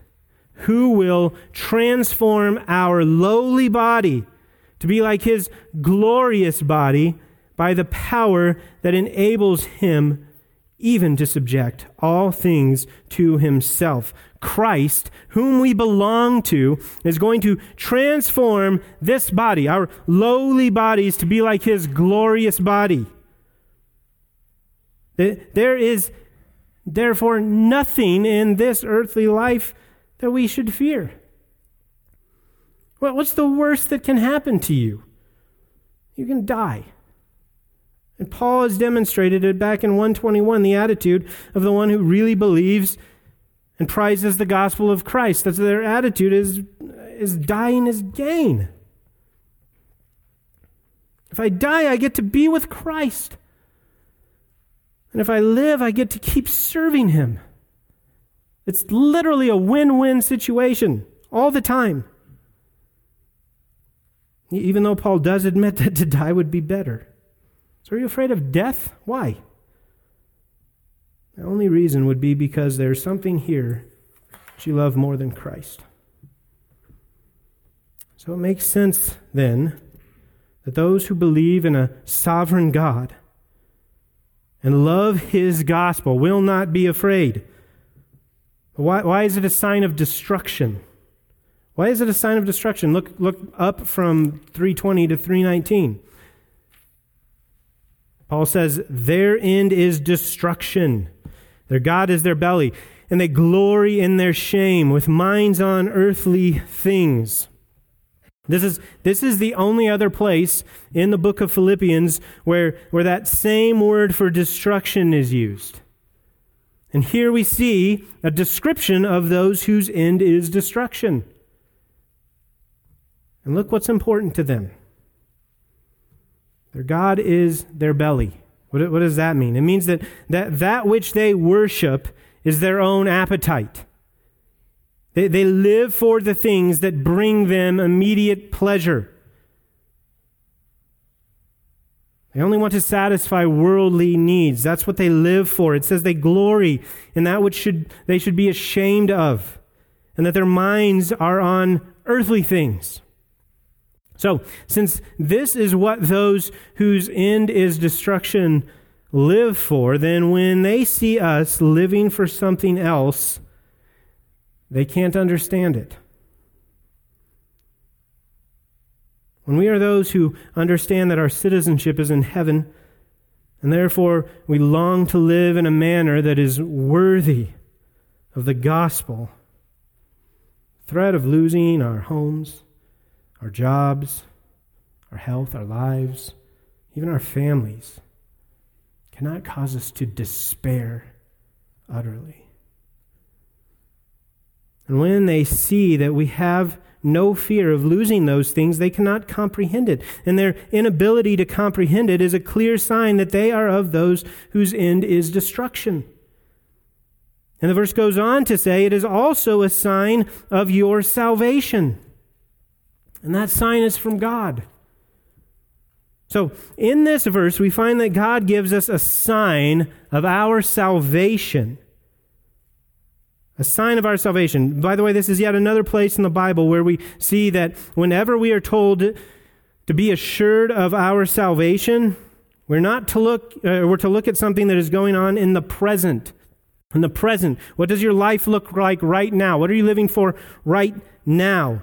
who will transform our lowly body to be like his glorious body by the power that enables him even to subject all things to himself. Christ, whom we belong to, is going to transform this body, our lowly bodies, to be like his glorious body. There is therefore nothing in this earthly life that we should fear. What's the worst that can happen to you? You can die. And Paul has demonstrated it back in 121 the attitude of the one who really believes and prizes the gospel of Christ. That's their attitude is, is dying is gain. If I die, I get to be with Christ. And if I live, I get to keep serving Him. It's literally a win win situation all the time. Even though Paul does admit that to die would be better. So, are you afraid of death? Why? The only reason would be because there's something here that you love more than Christ. So, it makes sense then that those who believe in a sovereign God and love his gospel will not be afraid. Why, why is it a sign of destruction? Why is it a sign of destruction? Look, look up from 320 to 319. Paul says, Their end is destruction. Their God is their belly, and they glory in their shame with minds on earthly things. This is, this is the only other place in the book of Philippians where, where that same word for destruction is used. And here we see a description of those whose end is destruction. And look what's important to them. Their God is their belly. What, what does that mean? It means that, that that which they worship is their own appetite. They, they live for the things that bring them immediate pleasure. They only want to satisfy worldly needs. That's what they live for. It says they glory in that which should, they should be ashamed of, and that their minds are on earthly things. So, since this is what those whose end is destruction live for, then when they see us living for something else, they can't understand it. When we are those who understand that our citizenship is in heaven, and therefore we long to live in a manner that is worthy of the gospel, threat of losing our homes, our jobs, our health, our lives, even our families, cannot cause us to despair utterly. And when they see that we have no fear of losing those things, they cannot comprehend it. And their inability to comprehend it is a clear sign that they are of those whose end is destruction. And the verse goes on to say, it is also a sign of your salvation. And that sign is from God. So, in this verse, we find that God gives us a sign of our salvation. A sign of our salvation. By the way, this is yet another place in the Bible where we see that whenever we are told to be assured of our salvation, we're not to look, uh, we're to look at something that is going on in the present. In the present, what does your life look like right now? What are you living for right now?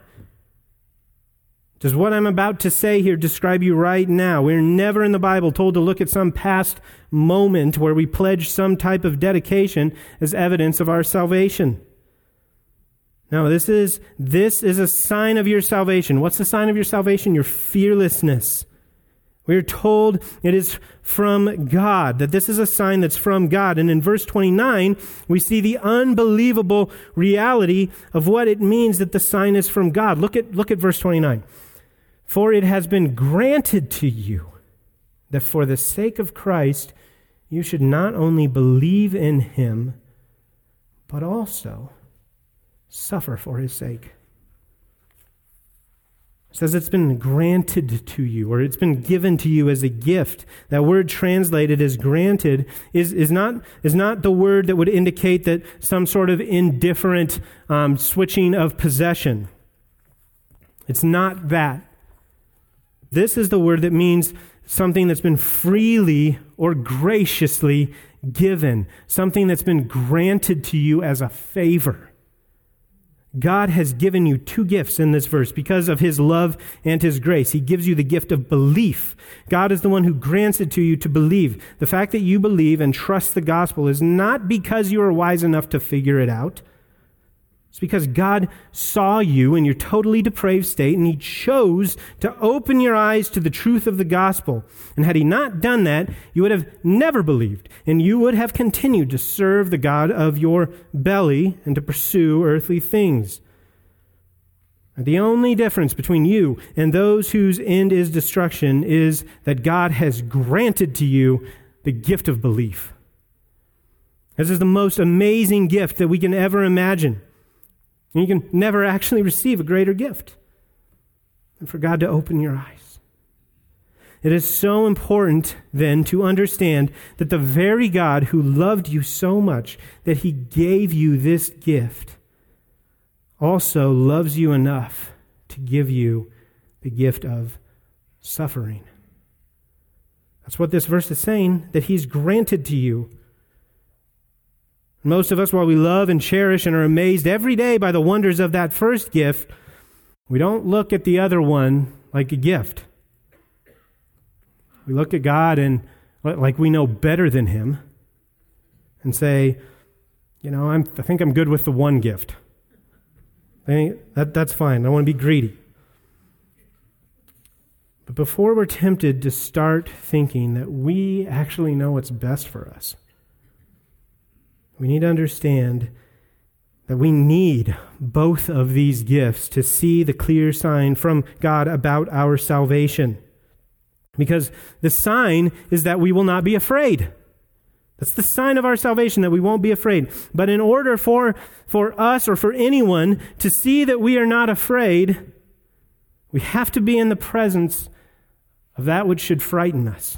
Does what I'm about to say here describe you right now? We're never in the Bible told to look at some past moment where we pledge some type of dedication as evidence of our salvation. No, this is, this is a sign of your salvation. What's the sign of your salvation? Your fearlessness. We are told it is from God, that this is a sign that's from God. And in verse 29, we see the unbelievable reality of what it means that the sign is from God. Look at, look at verse 29. For it has been granted to you that for the sake of Christ you should not only believe in him, but also suffer for his sake. says it's been granted to you or it's been given to you as a gift. That word translated as granted is, is, not, is not the word that would indicate that some sort of indifferent um, switching of possession. It's not that. This is the word that means something that's been freely or graciously given, something that's been granted to you as a favor. God has given you two gifts in this verse because of his love and his grace. He gives you the gift of belief. God is the one who grants it to you to believe. The fact that you believe and trust the gospel is not because you are wise enough to figure it out. It's because God saw you in your totally depraved state and He chose to open your eyes to the truth of the gospel. And had He not done that, you would have never believed and you would have continued to serve the God of your belly and to pursue earthly things. The only difference between you and those whose end is destruction is that God has granted to you the gift of belief. This is the most amazing gift that we can ever imagine. And you can never actually receive a greater gift than for God to open your eyes. It is so important then to understand that the very God who loved you so much that he gave you this gift also loves you enough to give you the gift of suffering. That's what this verse is saying, that he's granted to you most of us, while we love and cherish and are amazed every day by the wonders of that first gift, we don't look at the other one like a gift. We look at God and like we know better than Him and say, you know, I'm, I think I'm good with the one gift. That, that's fine. I want to be greedy. But before we're tempted to start thinking that we actually know what's best for us, we need to understand that we need both of these gifts to see the clear sign from God about our salvation. Because the sign is that we will not be afraid. That's the sign of our salvation that we won't be afraid. But in order for, for us or for anyone to see that we are not afraid, we have to be in the presence of that which should frighten us.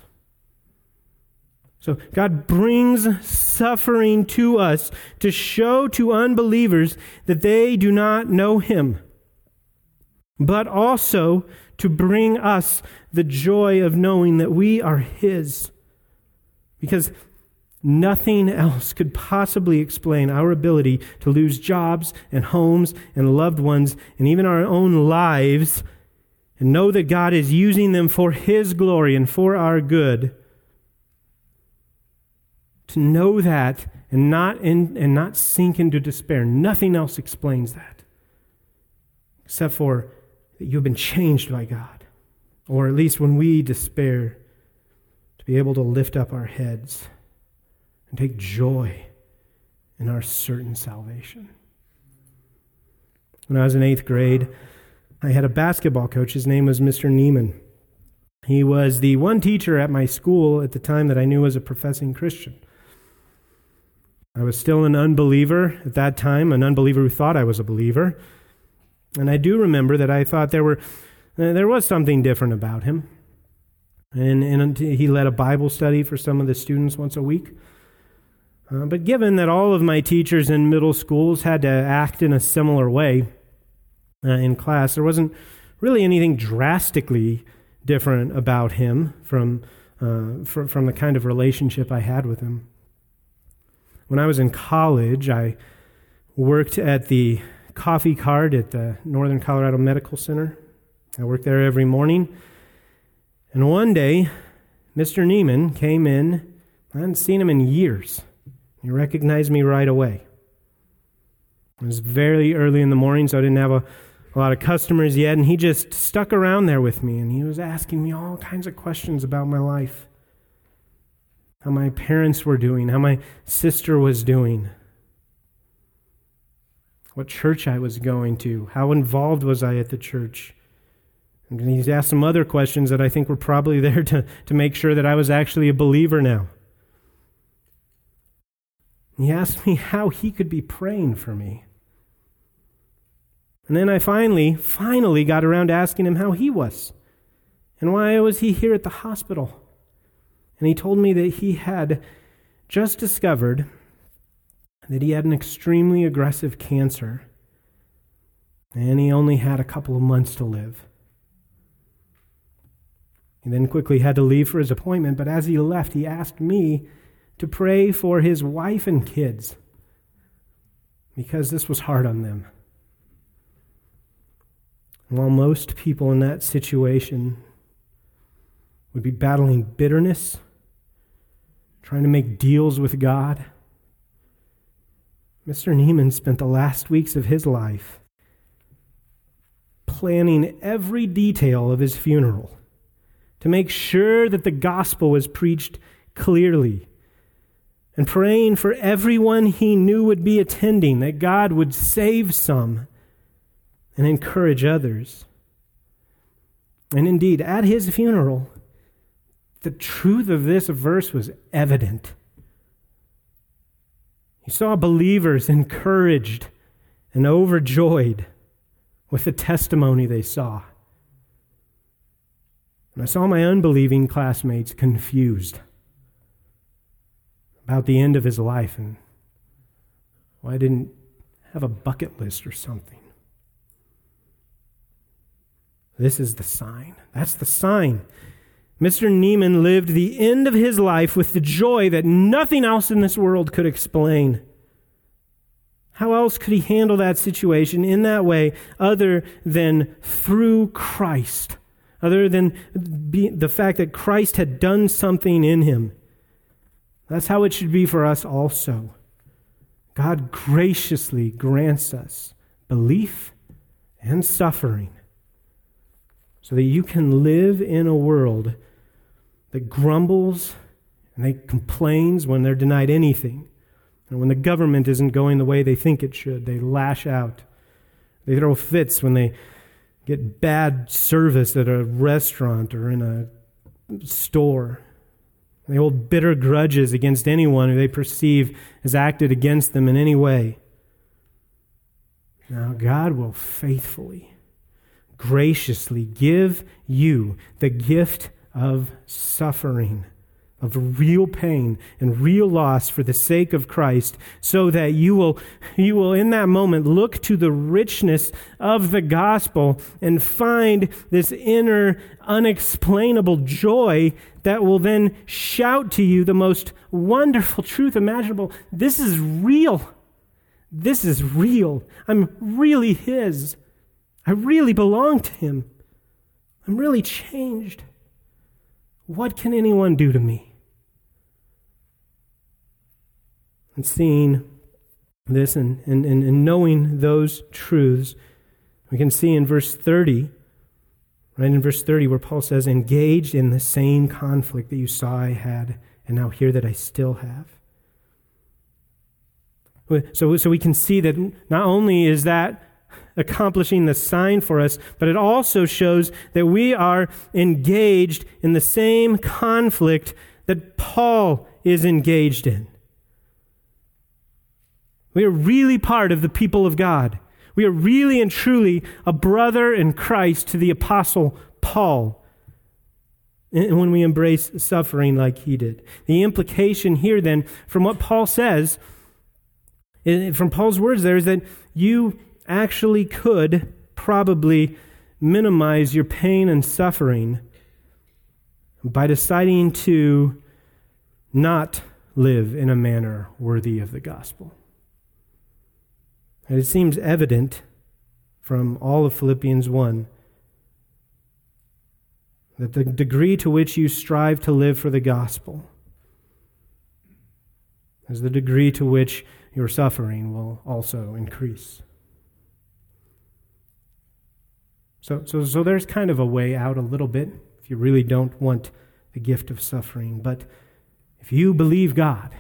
So God brings suffering to us to show to unbelievers that they do not know Him, but also to bring us the joy of knowing that we are His. Because nothing else could possibly explain our ability to lose jobs and homes and loved ones and even our own lives and know that God is using them for His glory and for our good to know that and not, in, and not sink into despair. Nothing else explains that except for that you've been changed by God. Or at least when we despair, to be able to lift up our heads and take joy in our certain salvation. When I was in eighth grade, I had a basketball coach. His name was Mr. Neiman. He was the one teacher at my school at the time that I knew was a professing Christian. I was still an unbeliever at that time, an unbeliever who thought I was a believer. And I do remember that I thought there were uh, there was something different about him. And, and he led a Bible study for some of the students once a week. Uh, but given that all of my teachers in middle schools had to act in a similar way uh, in class, there wasn't really anything drastically different about him from, uh, from, from the kind of relationship I had with him. When I was in college, I worked at the coffee cart at the Northern Colorado Medical Center. I worked there every morning. And one day, Mr. Neiman came in. I hadn't seen him in years. He recognized me right away. It was very early in the morning, so I didn't have a, a lot of customers yet. And he just stuck around there with me, and he was asking me all kinds of questions about my life how my parents were doing, how my sister was doing, what church I was going to, how involved was I at the church. And he's asked some other questions that I think were probably there to, to make sure that I was actually a believer now. He asked me how he could be praying for me. And then I finally, finally got around to asking him how he was and why was he here at the hospital. And he told me that he had just discovered that he had an extremely aggressive cancer and he only had a couple of months to live. He then quickly had to leave for his appointment, but as he left, he asked me to pray for his wife and kids because this was hard on them. While most people in that situation would be battling bitterness, trying to make deals with God, Mr. Neiman spent the last weeks of his life planning every detail of his funeral to make sure that the gospel was preached clearly and praying for everyone he knew would be attending that God would save some and encourage others. And indeed, at his funeral, the truth of this verse was evident. He saw believers encouraged and overjoyed with the testimony they saw. And I saw my unbelieving classmates confused about the end of his life and why I didn't have a bucket list or something. This is the sign. That's the sign. Mr. Neiman lived the end of his life with the joy that nothing else in this world could explain. How else could he handle that situation in that way other than through Christ? Other than the fact that Christ had done something in him. That's how it should be for us also. God graciously grants us belief and suffering so that you can live in a world that grumbles and they complains when they're denied anything and when the government isn't going the way they think it should, they lash out. They throw fits when they get bad service at a restaurant or in a store. They hold bitter grudges against anyone who they perceive has acted against them in any way. Now, God will faithfully, graciously give you the gift of suffering of real pain and real loss for the sake of Christ so that you will you will in that moment look to the richness of the gospel and find this inner unexplainable joy that will then shout to you the most wonderful truth imaginable. This is real. This is real. I'm really his. I really belong to him. I'm really changed what can anyone do to me and seeing this and, and, and knowing those truths, we can see in verse 30, right in verse 30, where Paul says, engaged in the same conflict that you saw I had, and now hear that I still have. So, so we can see that not only is that accomplishing the sign for us, but it also shows that we are engaged in the same conflict that Paul is engaged in. We are really part of the people of God. We are really and truly a brother in Christ to the Apostle Paul. And when we embrace suffering like he did. The implication here, then, from what Paul says, from Paul's words there, is that you actually could probably minimize your pain and suffering by deciding to not live in a manner worthy of the gospel. And it seems evident from all of Philippians 1 that the degree to which you strive to live for the gospel is the degree to which your suffering will also increase. So, so, so there's kind of a way out a little bit if you really don't want the gift of suffering. But if you believe God,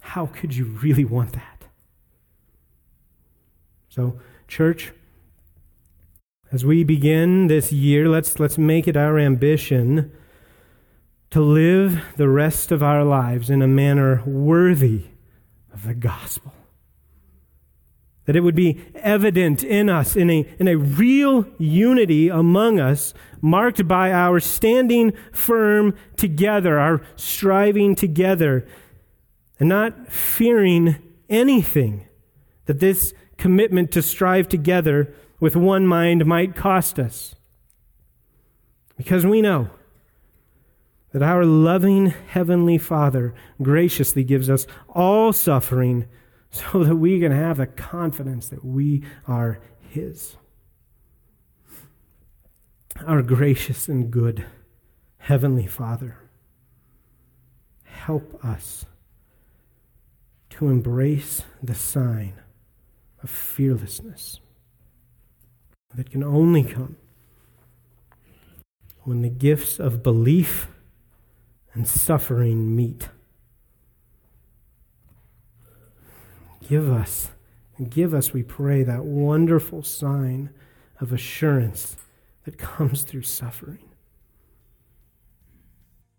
how could you really want that? So, church, as we begin this year, let's, let's make it our ambition to live the rest of our lives in a manner worthy of the gospel. That it would be evident in us, in a, in a real unity among us, marked by our standing firm together, our striving together, and not fearing anything that this commitment to strive together with one mind might cost us. Because we know that our loving Heavenly Father graciously gives us all suffering so that we can have the confidence that we are His. Our gracious and good Heavenly Father, help us to embrace the sign of fearlessness that can only come when the gifts of belief and suffering meet. Give us, give us, we pray, that wonderful sign of assurance that comes through suffering.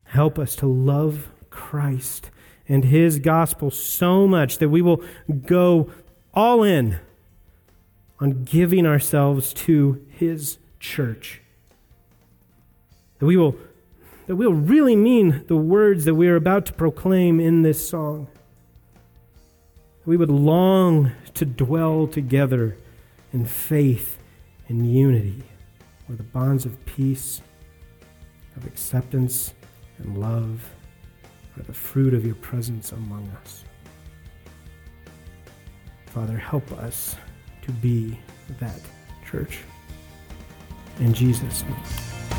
Help us to love Christ and his gospel so much that we will go all in on giving ourselves to his church. That we will that we'll really mean the words that we are about to proclaim in this song we would long to dwell together in faith and unity, where the bonds of peace, of acceptance, and love are the fruit of your presence among us. Father, help us to be that church. In Jesus' name.